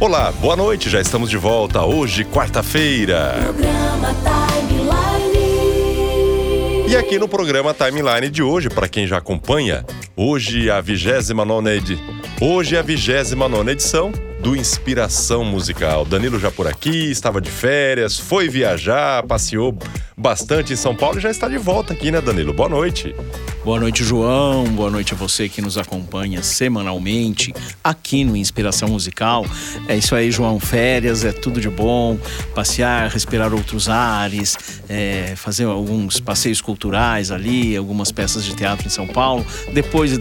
Olá, boa noite, já estamos de volta. Hoje, quarta-feira. Programa Timeline. E aqui no programa Timeline de hoje, para quem já acompanha, hoje a 29 edi... Hoje é a 29 edição do Inspiração Musical. Danilo já por aqui, estava de férias, foi viajar, passeou bastante em São Paulo e já está de volta aqui, né, Danilo? Boa noite. Boa noite, João. Boa noite a você que nos acompanha semanalmente aqui no Inspiração Musical. É isso aí, João. Férias é tudo de bom. Passear, respirar outros ares, é, fazer alguns passeios culturais ali, algumas peças de teatro em São Paulo. Depois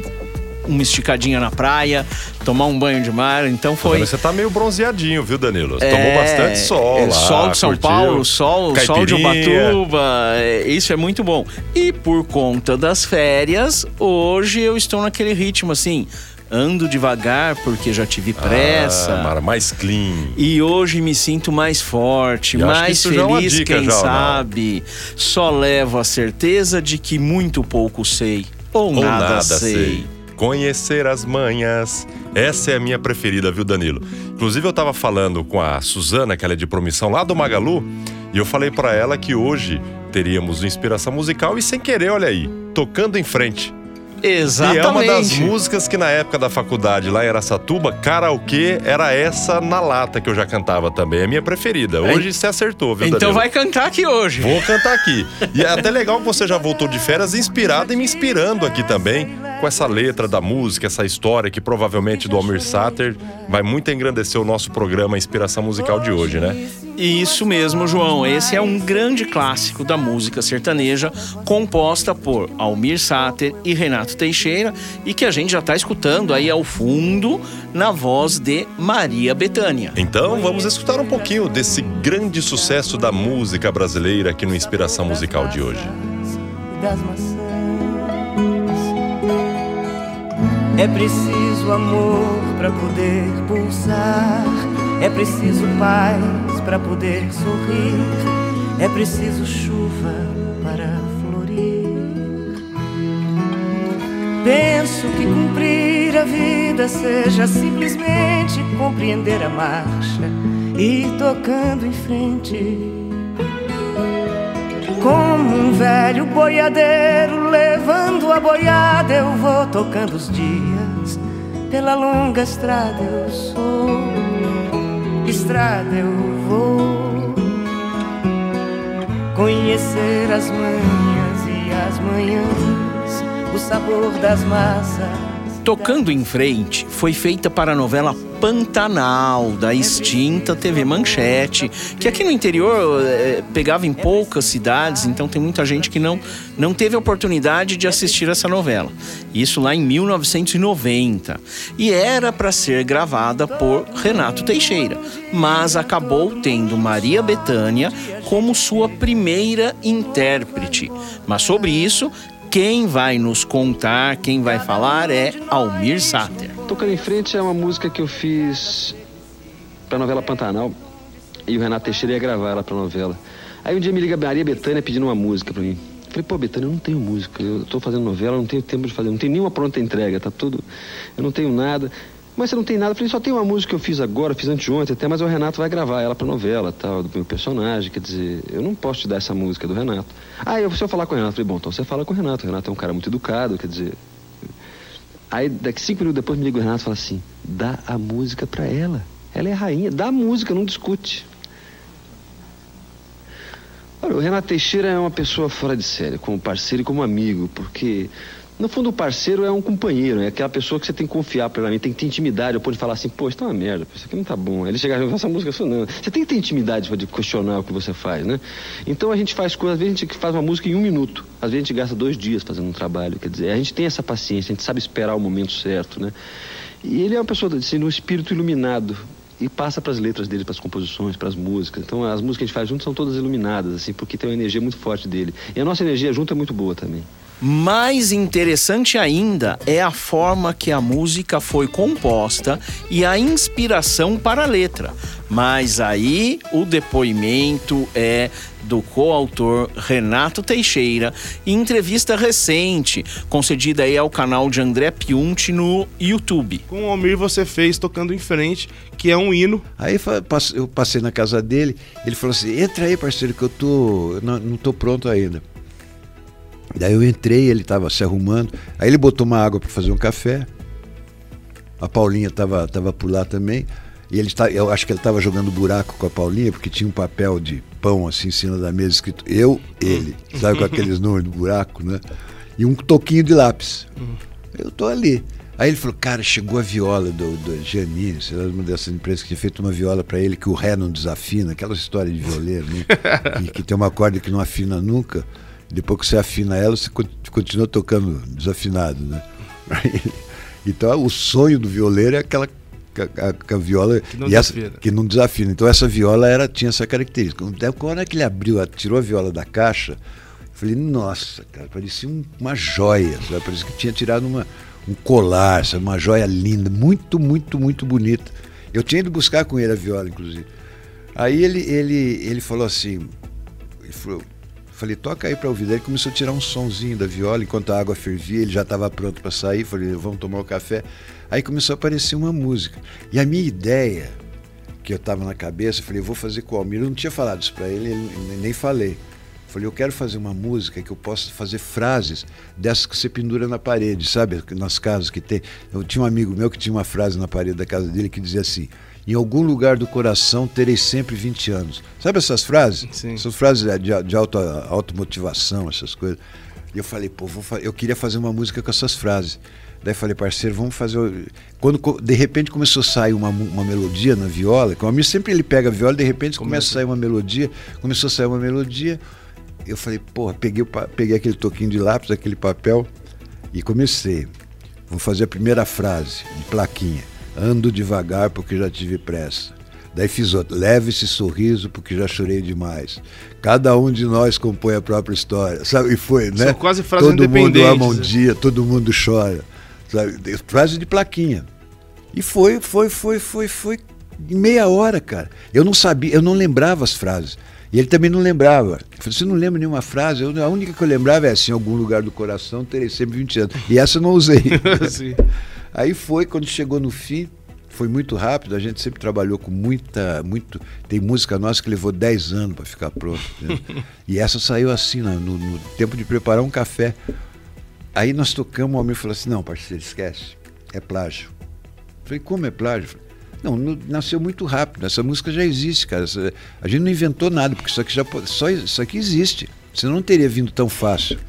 uma esticadinha na praia, tomar um banho de mar. Então foi. Você tá meio bronzeadinho, viu, Danilo? Você É, tomou bastante sol é, lá. Sol de São curtiu. Paulo, sol, sol de. Ubatuba. é, Isso é muito bom. E por conta das férias, hoje eu estou naquele ritmo assim. Ando devagar porque já tive pressa. Ah, Mara, mais clean. E hoje me sinto mais forte, mais é feliz, dica quem já, não? sabe. Só levo a certeza de que muito pouco sei. Ou, Ou nada, nada sei. sei. Conhecer as manhas. Essa é a minha preferida, viu, Danilo? Inclusive, eu tava falando com a Suzana, que ela é de promissão lá do Magalu, e eu falei pra ela que hoje teríamos inspiração musical e sem querer, olha aí, tocando em frente. Exatamente. E é uma das músicas que na época da faculdade lá em Aracatuba, karaokê, era essa na lata que eu já cantava também. É a minha preferida. Hoje você acertou, viu, Então Danilo? vai cantar aqui hoje. Vou cantar aqui. E é até legal que você já voltou de férias inspirado e me inspirando aqui também com essa letra da música, essa história que provavelmente do Almir Sater vai muito engrandecer o nosso programa Inspiração Musical de hoje, né? Isso mesmo, João. Esse é um grande clássico da música sertaneja, composta por Almir Sater e Renato Teixeira, e que a gente já está escutando aí ao fundo na voz de Maria Bethânia. Então vamos escutar um pouquinho desse grande sucesso da música brasileira aqui no Inspiração Musical de hoje. das maçãs. É preciso amor para poder pulsar. É preciso paz para poder sorrir. É preciso chuva para florir. Penso que cumprir a vida seja simplesmente compreender a marcha e ir tocando em frente. Como um velho boiadeiro levando a boiada, eu vou tocando os dias. Pela longa estrada eu sou, estrada eu vou. Conhecer as manhas e as manhãs, o sabor das massas. Tocando em Frente foi feita para a novela Pantanal, da extinta TV Manchete, que aqui no interior eh, pegava em poucas cidades, então tem muita gente que não, não teve oportunidade de assistir essa novela. Isso lá em 1990. E era para ser gravada por Renato Teixeira, mas acabou tendo Maria Bethânia como sua primeira intérprete. Mas sobre isso, quem vai nos contar, quem vai falar é Almir Sater. Tocando em Frente é uma música que eu fiz pra novela Pantanal e o Renato Teixeira ia gravar ela pra novela. Aí um dia me liga a Maria Bethânia pedindo uma música pra mim. Falei, pô, Bethânia, eu não tenho música, eu tô fazendo novela, não tenho tempo de fazer, não tenho nenhuma pronta entrega, tá tudo. Eu não tenho nada. Mas você não tem nada? Eu falei, só tem uma música que eu fiz agora, fiz anteontem até, mas o Renato vai gravar ela pra novela, tal, do meu personagem, quer dizer, eu não posso te dar essa música do Renato. Aí eu, se eu falar com o Renato, eu falei, bom, então você fala com o Renato, o Renato é um cara muito educado, quer dizer. Aí daqui cinco minutos depois me liga o Renato e fala assim, dá a música pra ela. Ela é rainha, dá a música, não discute. Olha, o Renato Teixeira é uma pessoa fora de série, como parceiro e como amigo, porque no fundo o parceiro é um companheiro, é aquela pessoa que você tem que confiar plenamente, tem que ter intimidade, eu pode falar assim, pô, isso tá uma merda, isso aqui não tá bom. Aí ele chegar e essa música, isso não. Você tem que ter intimidade de questionar o que você faz, né? Então a gente faz coisas, às vezes a gente faz uma música em um minuto, às vezes a gente gasta dois dias fazendo um trabalho, quer dizer, a gente tem essa paciência, a gente sabe esperar o momento certo, né? E ele é uma pessoa, assim, um espírito iluminado, e passa para as letras dele, para as composições, para as músicas. Então as músicas que a gente faz juntos são todas iluminadas, assim, porque tem uma energia muito forte dele. E a nossa energia junto é muito boa também. Mais interessante ainda é a forma que a música foi composta e a inspiração para a letra. Mas aí o depoimento é do coautor Renato Teixeira em entrevista recente, concedida aí ao canal de André Piunti no YouTube. Com o Almir você fez Tocando em Frente, que é um hino. Aí eu passei na casa dele, ele falou assim: entra aí, parceiro, que eu tô. não, não tô pronto ainda. Daí eu entrei, ele estava se arrumando. Aí ele botou uma água para fazer um café. A Paulinha estava tava por lá também. E ele está, eu acho que ele estava jogando buraco com a Paulinha, porque tinha um papel de pão assim em cima da mesa escrito eu, ele, sabe, com aqueles números do buraco, né? E um toquinho de lápis. Eu tô ali. Aí ele falou, cara, chegou a viola do, do Giannini, uma dessas empresas que tinha feito uma viola para ele que o ré não desafina, aquela história de violeiro, né? que, que tem uma corda que não afina nunca. Depois que você afina ela, você continua tocando desafinado, né? Então o sonho do violeiro é aquela a, a, a viola que não, essa, que não, desafina. Então essa viola era tinha essa característica. Quando é que ele abriu, tirou a viola da caixa, eu falei, nossa, cara, parecia uma joia, sabe? parecia que tinha tirado uma, um colar, sabe? uma joia linda, muito, muito, muito bonita. Eu tinha ido buscar com ele a viola, inclusive. Aí ele, ele, ele falou assim, ele falou, Falei, toca aí para ouvir. Daí ele começou a tirar um sonzinho da viola enquanto a água fervia, ele já estava pronto para sair. Falei, vamos tomar o um café. Aí começou a aparecer uma música. E a minha ideia, que eu estava na cabeça, falei, vou fazer com o Almir. Eu não tinha falado isso para ele, nem falei. Falei, eu quero fazer uma música que eu possa fazer frases dessas que você pendura na parede, sabe? Nas casas que tem. Eu tinha um amigo meu que tinha uma frase na parede da casa dele que dizia assim: em algum lugar do coração terei sempre 20 anos. Sabe essas frases? Sim. Essas frases de, de auto, automotivação, essas coisas. E eu falei, pô, eu queria fazer uma música com essas frases. Daí falei, parceiro, vamos fazer. Quando de repente começou a sair uma, uma melodia na viola, que o Amir sempre ele pega a viola, de repente começa, começa a sair uma melodia, começou a sair uma melodia. Eu falei, porra, peguei, peguei aquele toquinho de lápis, aquele papel e comecei. Vou fazer a primeira frase de plaquinha. Ando devagar porque já tive pressa. Daí fiz outro. Leve esse sorriso porque já chorei demais. Cada um de nós compõe a própria história. Sabe? E foi, né? São quase frases Todo mundo ama um dia, todo mundo chora. Sabe? Frase de plaquinha. E foi, foi, foi, foi, foi meia hora, cara. Eu não sabia, eu não lembrava as frases. E ele também não lembrava. Eu falei, você não lembra nenhuma frase? Eu, a única que eu lembrava é assim, em algum lugar do coração terei sempre 20 anos. E essa eu não usei. Aí foi, quando chegou no fim, foi muito rápido, a gente sempre trabalhou com muita. muito Tem música nossa que levou 10 anos para ficar pronta. Né? e essa saiu assim, no, no, tempo de preparar um café. Aí nós tocamos, o homem falou assim: não, parceiro, esquece, é plágio. Eu falei, como é plágio? Falei, não, no, nasceu muito rápido. Essa música já existe, cara. Essa, a gente não inventou nada, porque isso aqui já só isso aqui existe. Senão não teria vindo tão fácil.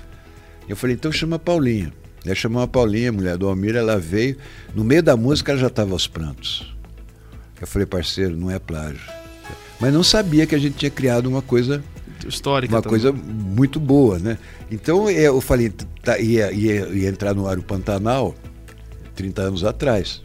Eu falei, então chama Paulinha. Aí chamou a Paulinha, a mulher do Almir, ela veio. No meio da música ela já estava aos prantos. Eu falei, parceiro, não é plágio. Mas não sabia que a gente tinha criado uma coisa histórica. Uma também. coisa muito boa, né? Então eu falei, tá, ia, ia, ia entrar no ar o Pantanal 30 anos atrás.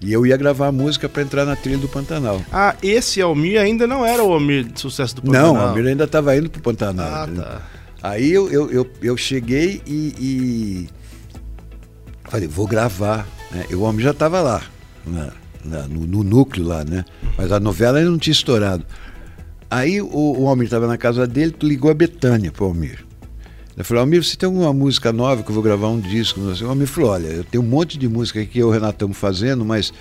E eu ia gravar a música para entrar na trilha do Pantanal. Ah, esse Almir ainda não era o Almir de sucesso do Pantanal? Não, o Almir ainda estava indo pro Pantanal. Ah, tá. Aí eu, eu, eu, eu cheguei e, e, falei, vou gravar. Né? o homem já estava lá, na, na, no, no, núcleo lá, né? Mas a novela ainda não tinha estourado. Aí o, o homem estava na casa dele, ligou a Betânia para o Almir. Ele falou, Almir, você tem alguma música nova que eu vou gravar um disco? O Almir falou, olha, eu tenho um monte de música que eu e o Renato estamos fazendo, mas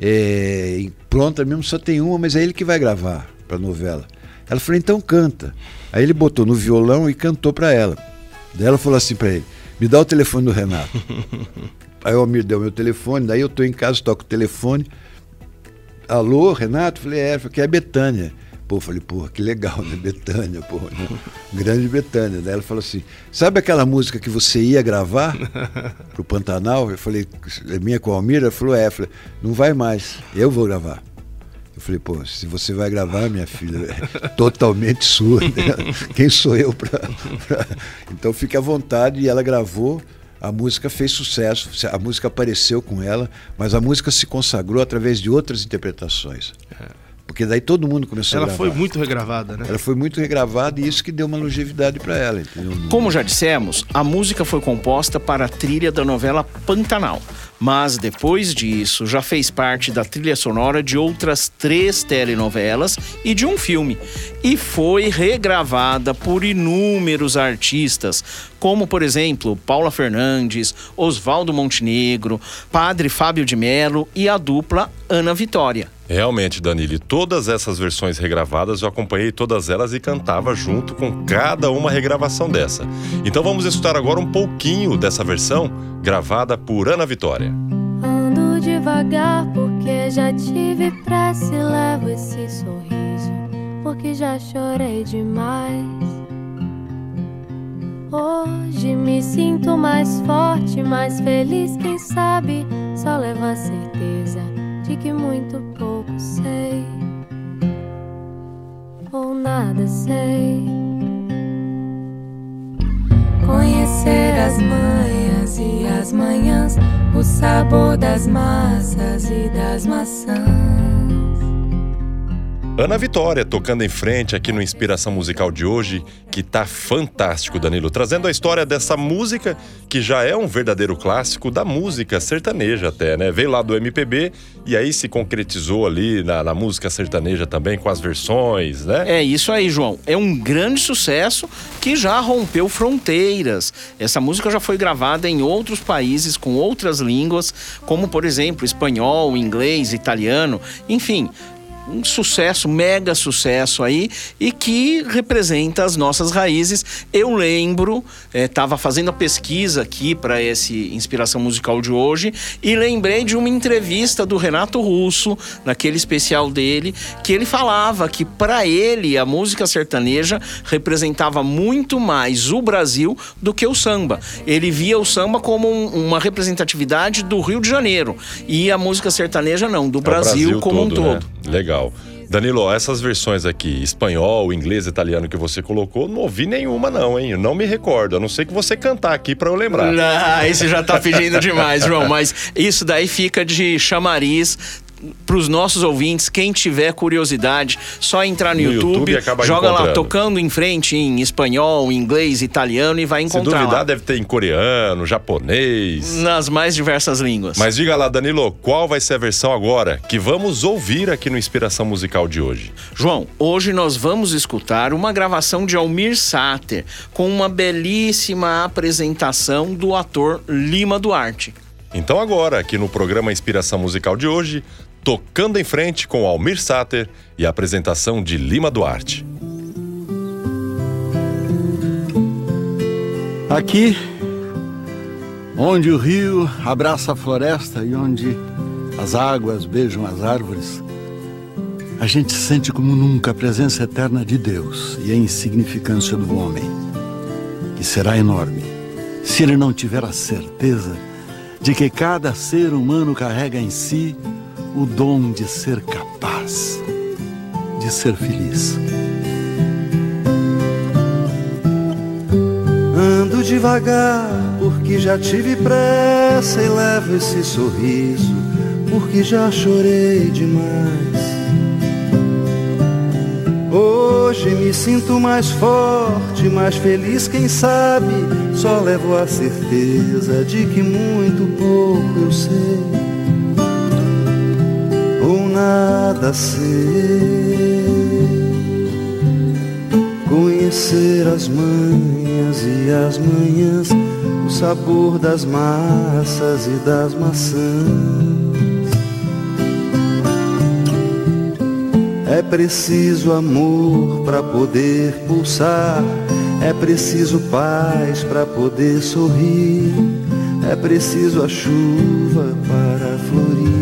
é, pronta mesmo só tem uma, mas é ele que vai gravar para a novela. Ela falou, então canta. Aí ele botou no violão e cantou para ela. Daí ela falou assim para ele, me dá o telefone do Renato. Aí o Almir deu meu telefone, daí eu tô em casa, toco o telefone. Alô, Renato? Falei, é, que é Betânia. Pô, falei, porra, que legal, né? Betânia, porra, né? grande Betânia. Daí ela falou assim: sabe aquela música que você ia gravar pro Pantanal? Eu falei, é minha com a Almira? Ela falou, é. Eu falei, não vai mais, eu vou gravar. Eu falei, pô, se você vai gravar, minha filha, é totalmente sua. Né? Quem sou eu para. Pra... Então fique à vontade. E ela gravou, a música fez sucesso, a música apareceu com ela, mas a música se consagrou através de outras interpretações. É Porque daí todo mundo começou Ela a foi gravar. muito regravada, né? Ela foi muito regravada e isso que deu uma longevidade para ela, entendeu? Como já dissemos, a música foi composta para a trilha da novela Pantanal. Mas depois disso, já fez parte da trilha sonora de outras três telenovelas e de um filme. E foi regravada por inúmeros artistas, como, por exemplo, Paula Fernandes, Oswaldo Montenegro, Padre Fábio de Melo e a dupla Ana Vitória. Realmente, Danilo, todas essas versões regravadas eu acompanhei todas elas e cantava junto com cada uma regravação dessa. Então vamos escutar agora um pouquinho dessa versão gravada por Ana Vitória. Ando devagar porque já tive pressa e levo esse sorriso porque já chorei demais. Hoje me sinto mais forte, mais feliz, quem sabe só levo a certeza de que muito pouco sei ou nada sei. Conhecer as manhas e as manhãs, o sabor das massas e das maçãs. Ana Vitória tocando em frente aqui no Inspiração Musical de hoje, que tá fantástico, Danilo, trazendo a história dessa música que já é um verdadeiro clássico da música sertaneja até, né? Veio lá do MPB e aí se concretizou ali na, na música sertaneja também com as versões, né? É isso aí, João. É um grande sucesso que já rompeu fronteiras. Essa música já foi gravada em outros países com outras línguas, como por exemplo espanhol, inglês, italiano, enfim. Um sucesso, mega sucesso aí, e que representa as nossas raízes. Eu lembro, estava fazendo a pesquisa aqui para esse Inspiração Musical de hoje, e lembrei de uma entrevista do Renato Russo, naquele especial dele, que ele falava que para ele a música sertaneja representava muito mais o Brasil do que o samba. Ele via o samba como um- uma representatividade do Rio de Janeiro, e a música sertaneja não, do É o Brasil, como um né? Legal. Danilo, essas versões aqui, espanhol, inglês, italiano que você colocou, não ouvi nenhuma não, hein? Eu não me recordo, a não ser que você cantar aqui pra eu lembrar. Ah, esse já tá pedindo demais, João. Mas isso daí fica de chamariz pros nossos ouvintes. Quem tiver curiosidade, só entrar no, No YouTube, YouTube joga lá tocando em frente em espanhol, inglês, italiano e vai Se encontrar duvidar, lá, deve ter em coreano, japonês. nas mais diversas línguas. Mas diga lá, Danilo, qual vai ser a versão agora que vamos ouvir aqui no Inspiração Musical de hoje? João, hoje nós vamos escutar uma gravação de Almir Sater com uma belíssima apresentação do ator Lima Duarte. Então agora, aqui no programa Inspiração Musical de hoje, tocando em frente com Almir Sater e a apresentação de Lima Duarte. Aqui, onde o rio abraça a floresta e onde as águas beijam as árvores, a gente sente como nunca a presença eterna de Deus e a insignificância do homem, que será enorme se ele não tiver a certeza de que cada ser humano carrega em si o dom de ser capaz de ser feliz. Ando devagar porque já tive pressa e levo esse sorriso porque já chorei demais. Hoje me sinto mais forte, mais feliz, quem sabe só levo a certeza de que muito pouco eu sei nada sei. Conhecer as manhas e as manhãs, o sabor das massas e das maçãs. É preciso amor para poder pulsar, é preciso paz para poder sorrir, é preciso a chuva para florir.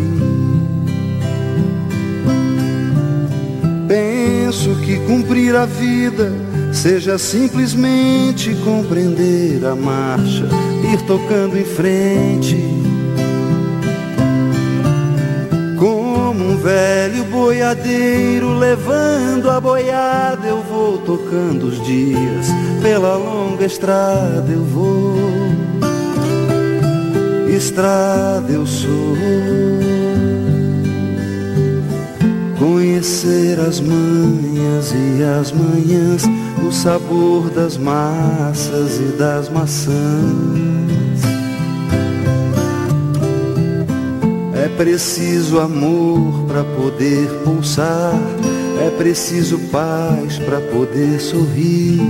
Penso que cumprir a vida seja simplesmente compreender a marcha, ir tocando em frente. Como um velho boiadeiro levando a boiada, eu vou tocando os dias. Pela longa estrada eu vou, estrada eu sou. Conhecer as manhas e as manhãs, o sabor das massas e das maçãs. É preciso amor para poder pulsar, é preciso paz para poder sorrir,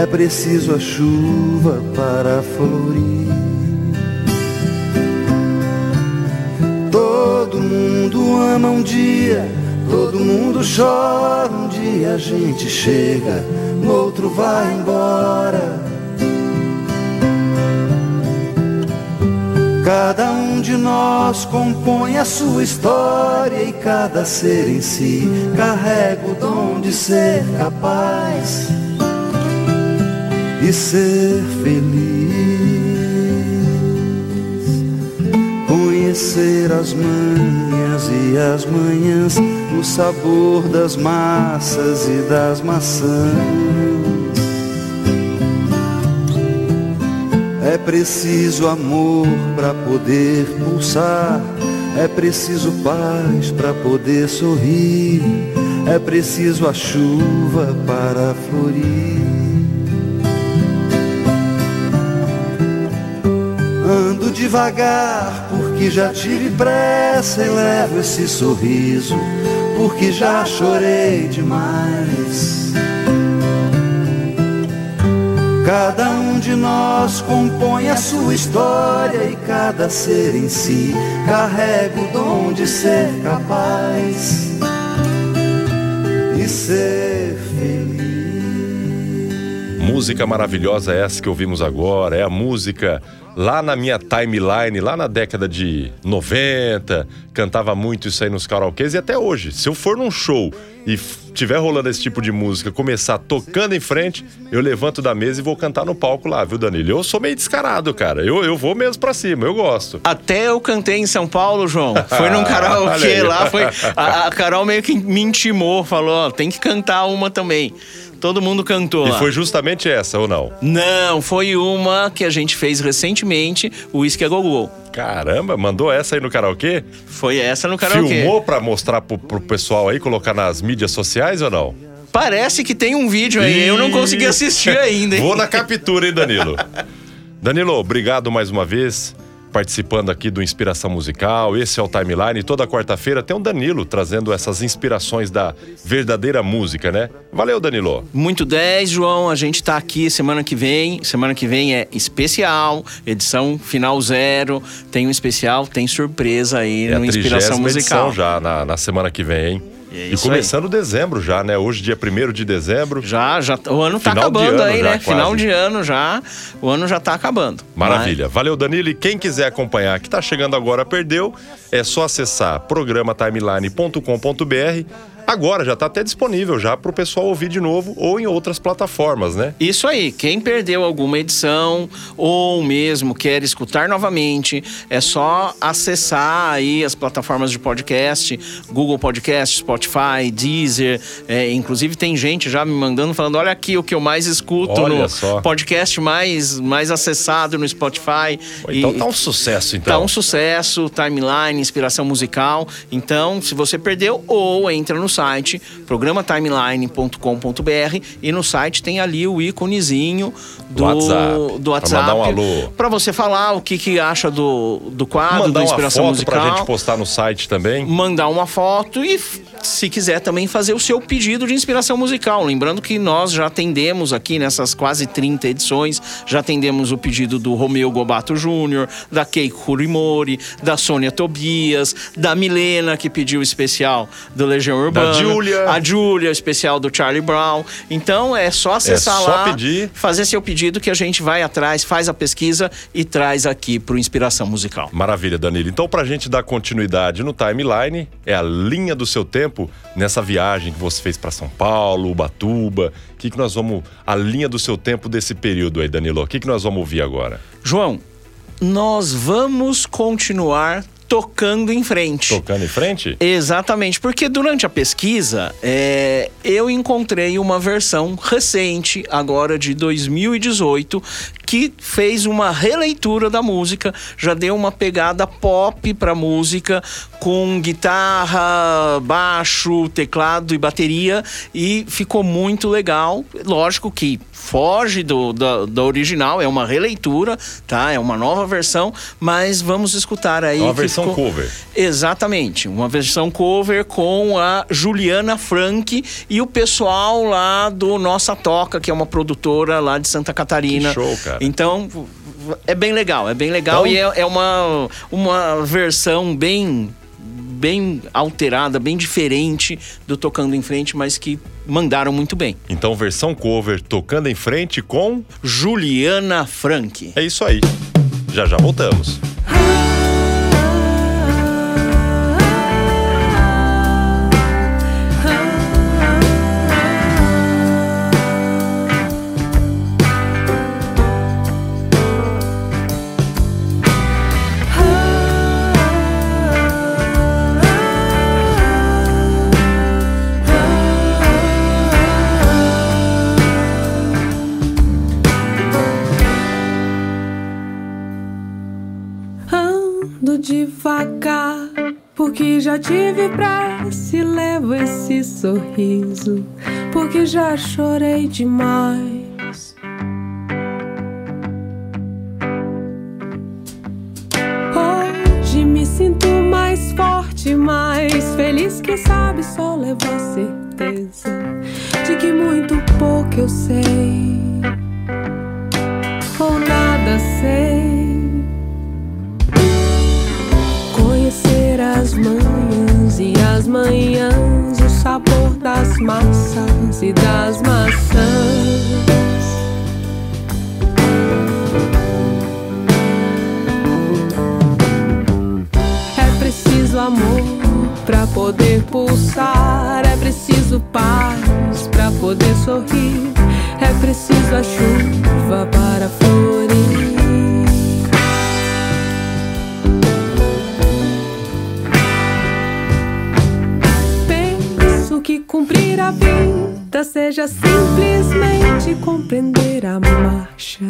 é preciso a chuva para florir. Todo mundo ama um dia, todo mundo chora. Um dia a gente chega, no outro vai embora. Cada um de nós compõe a sua história e cada ser em si carrega o dom de ser capaz e ser feliz. Conhecer as manhas e as manhãs, o sabor das massas e das maçãs. É preciso amor para poder pulsar, é preciso paz para poder sorrir, é preciso a chuva para florir. Ando devagar porque já tive pressa e levo esse sorriso porque já chorei demais. Cada um de nós compõe a sua história e cada ser em si carrega o dom de ser capaz e ser feliz. Música maravilhosa essa que ouvimos agora, é a música lá na minha timeline, lá na década de 90, cantava muito isso aí nos karaokês e até hoje. Se eu for num show e tiver rolando esse tipo de música, começar tocando em frente, eu levanto da mesa e vou cantar no palco lá, viu, Danilo? Eu sou meio descarado, cara. Eu, eu vou mesmo pra cima, eu gosto. Até eu cantei em São Paulo, João. Foi num karaokê lá, foi. A, a, Carol meio que me intimou, falou: ó, tem que cantar uma também. Todo mundo cantou e lá. foi justamente essa, ou não? Não, foi uma que a gente fez recentemente, o Whisky a Gogô. Caramba, mandou essa aí no karaokê? Foi essa no karaokê. Filmou pra mostrar pro, pro pessoal aí, colocar nas mídias sociais ou não? Parece que tem um vídeo aí, eu não consegui assistir ainda. Hein? Vou na captura, hein, Danilo? Danilo, obrigado mais uma vez participando aqui do Inspiração Musical. Esse é o Timeline. Toda quarta-feira tem o Danilo trazendo essas inspirações da verdadeira música, né? Valeu, Danilo. Muito 10, João. A gente tá aqui semana que vem. Semana que vem é especial, edição final zero. Tem um especial, tem surpresa aí é no Inspiração Musical. edição já na, na semana que vem, hein? É e começando aí. dezembro já, né? Hoje, dia 1 de dezembro. Já, já. O ano tá acabando aí, né? Quase. Final de ano já. O ano já tá acabando. Maravilha. Mas... Valeu, Danilo. E quem quiser acompanhar, que tá chegando agora, perdeu, é só acessar programatimeline.com.br Agora já está até disponível já para o pessoal ouvir de novo ou em outras plataformas, né? Isso aí. Quem perdeu alguma edição ou mesmo quer escutar novamente, é só acessar aí as plataformas de podcast, Google Podcast, Spotify, Deezer. É, inclusive tem gente já me mandando falando, olha aqui o que eu mais escuto olha no só. podcast mais mais acessado no Spotify. Então e, tá um sucesso então. Tá um sucesso, timeline, inspiração musical. Então, se você perdeu ou entra no site programatimeline.com.br e no site tem ali o íconezinho do WhatsApp, do WhatsApp um para você falar o que, que acha do, do quadro, mandar da inspiração uma foto musical. pra gente postar no site também. Mandar uma foto e se quiser também fazer o seu pedido de inspiração musical. Lembrando que nós já atendemos aqui nessas quase 30 edições, já atendemos o pedido do Romeu Gobato Júnior, da Keiko Hurimori, da Sônia Tobias, da Milena, que pediu o especial do Legião Urbana. Da Júlia. A Júlia, o especial do Charlie Brown. Então é só acessar é só lá, pedir. fazer seu pedido que a gente vai atrás, faz a pesquisa e traz aqui pro Inspiração Musical. Maravilha, Danilo. Então, pra gente dar continuidade no timeline, é a linha do seu tempo nessa viagem que você fez para São Paulo, Ubatuba. O que, que nós vamos. A linha do seu tempo desse período aí, Danilo. O que, que nós vamos ouvir agora? João, nós vamos continuar tocando em frente. Tocando em frente? Exatamente, porque durante a pesquisa é, eu encontrei uma versão recente, agora de 2018, que fez uma releitura da música, já deu uma pegada pop pra música, com guitarra, baixo, teclado e bateria, e ficou muito legal. Lógico que foge do, da, da original, é uma releitura, tá? É uma nova versão, mas vamos escutar aí. É uma versão ficou- cover. Exatamente, uma versão cover com a Juliana Frank e o pessoal lá do Nossa Toca, que é uma produtora lá de Santa Catarina. Que show, cara. Então, é bem legal, é bem legal Então- e é, é uma, uma versão bem bem alterada, bem diferente do Tocando em Frente, mas que mandaram muito bem. Então, versão cover tocando em frente com. Juliana Frank. É isso aí. Já já voltamos. Sorriso, porque já chorei demais. Hoje me sinto mais forte, mais feliz, quem sabe só levo a certeza de que muito pouco eu sei, ou nada sei. Conhecer as manhãs e as manhãs, das massas e das maçãs. É preciso amor pra poder pulsar, é preciso paz pra poder sorrir, é preciso a chuva para florir. Cumprir a vida seja simplesmente compreender a marcha,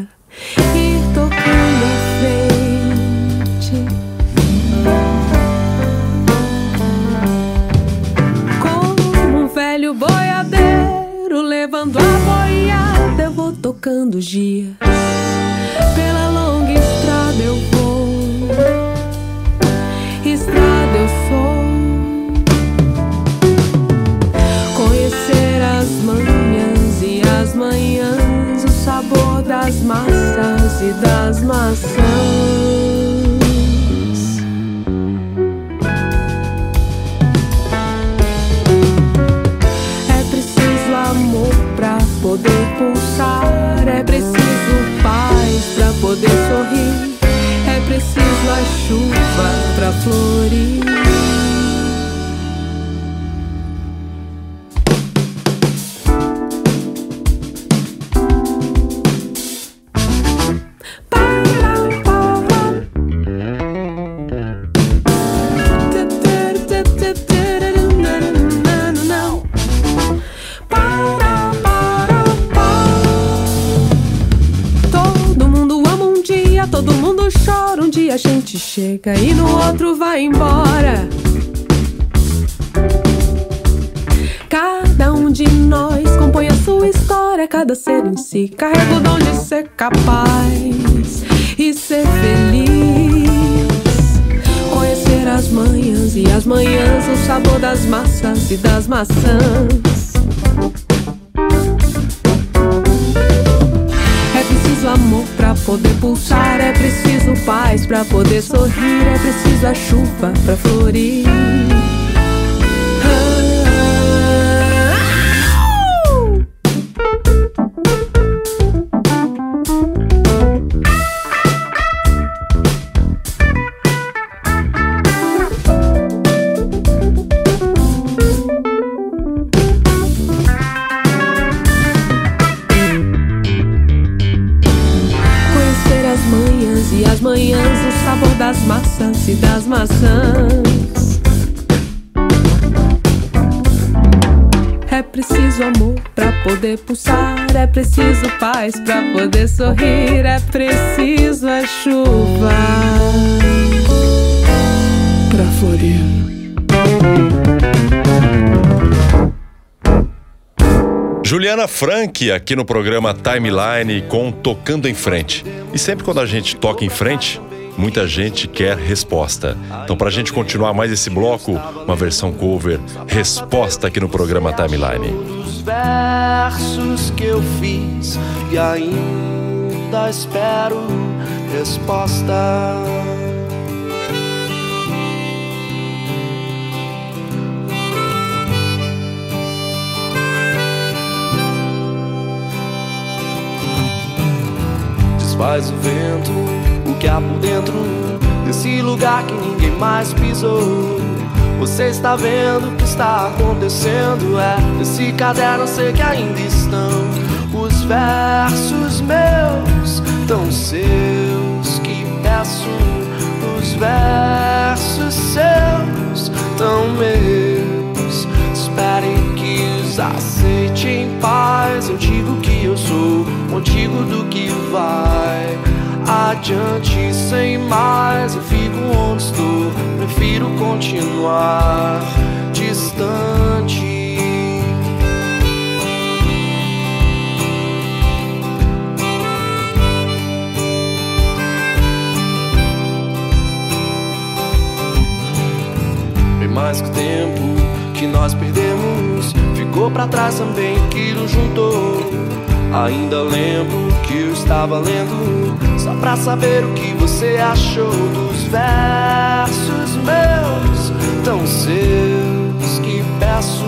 ir tocando à frente. Como um velho boiadeiro levando a boiada, eu vou tocando os dias. Pela longa estrada eu vou, das massas e das maçãs. É preciso amor pra poder pulsar, é preciso paz pra poder sorrir, é preciso a chuva pra florir. Chega e no outro vai embora. Cada um de nós compõe a sua história, cada ser em si carrega o dom de ser capaz e ser feliz. Conhecer as manhãs e as manhãs, o sabor das massas e das maçãs. É preciso amor poder pulsar, é preciso paz pra poder sorrir, é preciso a chuva pra florir. Pulsar, é preciso paz pra poder sorrir, é preciso a chuva pra florir. Juliana Frank aqui no programa Timeline com Tocando em Frente. E sempre quando a gente toca em frente, muita gente quer resposta. Então, para a gente continuar mais esse bloco, uma versão cover, resposta aqui no programa Timeline. Os versos que eu fiz e ainda espero resposta. Desfaz o vento, o que há por dentro desse lugar que ninguém mais pisou. Você está vendo o que está acontecendo? É nesse caderno, sei que ainda estão os versos meus, tão seus que peço. Os versos seus, tão meus. Esperem que os aceite em paz. Eu digo que eu sou contigo do que vai adiante sem mais. Eu fico onde estou, prefiro continuar distante. Bem mais que o tempo que nós perdemos ficou pra trás também que nos juntou. Ainda lembro que eu estava lendo só pra saber o que você achou dos versos meus, tão seus que peço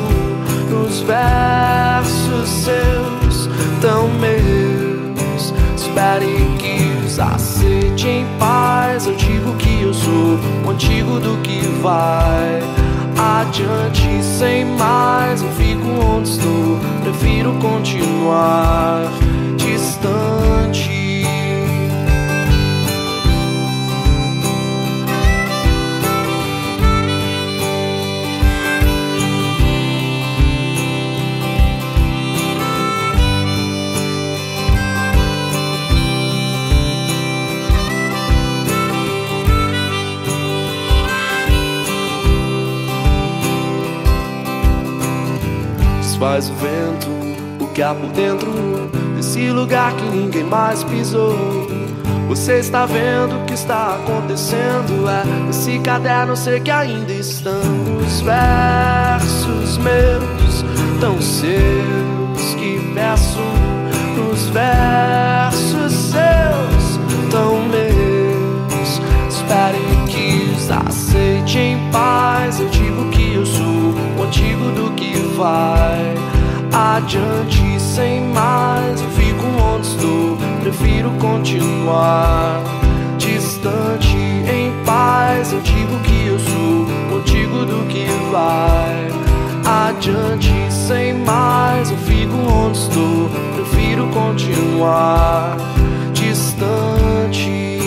nos versos seus, tão meus. Espere que os aceite em paz. Eu digo que eu sou contigo do que vai adiante sem mais. Eu fico onde estou, prefiro continuar distante. O vento, o que há por dentro desse lugar que ninguém mais pisou. Você está vendo o que está acontecendo? É nesse caderno, sei que ainda estão os versos meus, tão seus que peço nos versos seus, tão meus. Esperem que os aceite em paz. Eu digo que eu sou contigo do que vai adiante sem mais. Eu fico onde estou, prefiro continuar distante em paz. Eu digo que eu sou contigo do que vai adiante sem mais. Eu fico onde estou, prefiro continuar distante.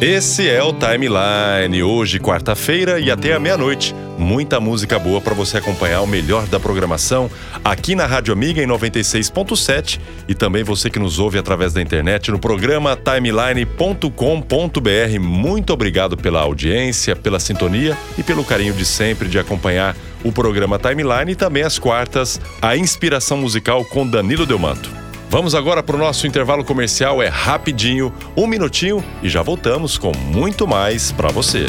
Esse é o Timeline, hoje, quarta-feira e até a meia-noite. Muita música boa para você acompanhar o melhor da programação aqui na Rádio Amiga em 96.7 e também você que nos ouve através da internet no programa timeline.com.br. Muito obrigado pela audiência, pela sintonia e pelo carinho de sempre de acompanhar o programa Timeline e também às quartas, a inspiração musical com Danilo Delmanto. Vamos agora para o nosso intervalo comercial, é rapidinho, um minutinho e já voltamos com muito mais para você.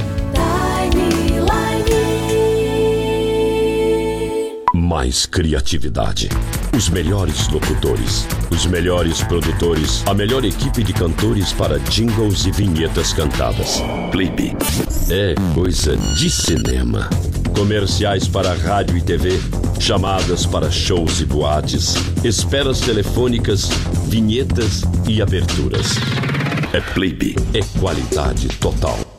Mais criatividade. Os melhores locutores, os melhores produtores, a melhor equipe de cantores para jingles e vinhetas cantadas. Clipe. É coisa de cinema. Comerciais para rádio e TV, chamadas para shows e boates, esperas telefônicas, vinhetas e aberturas. É Playbe, é qualidade total.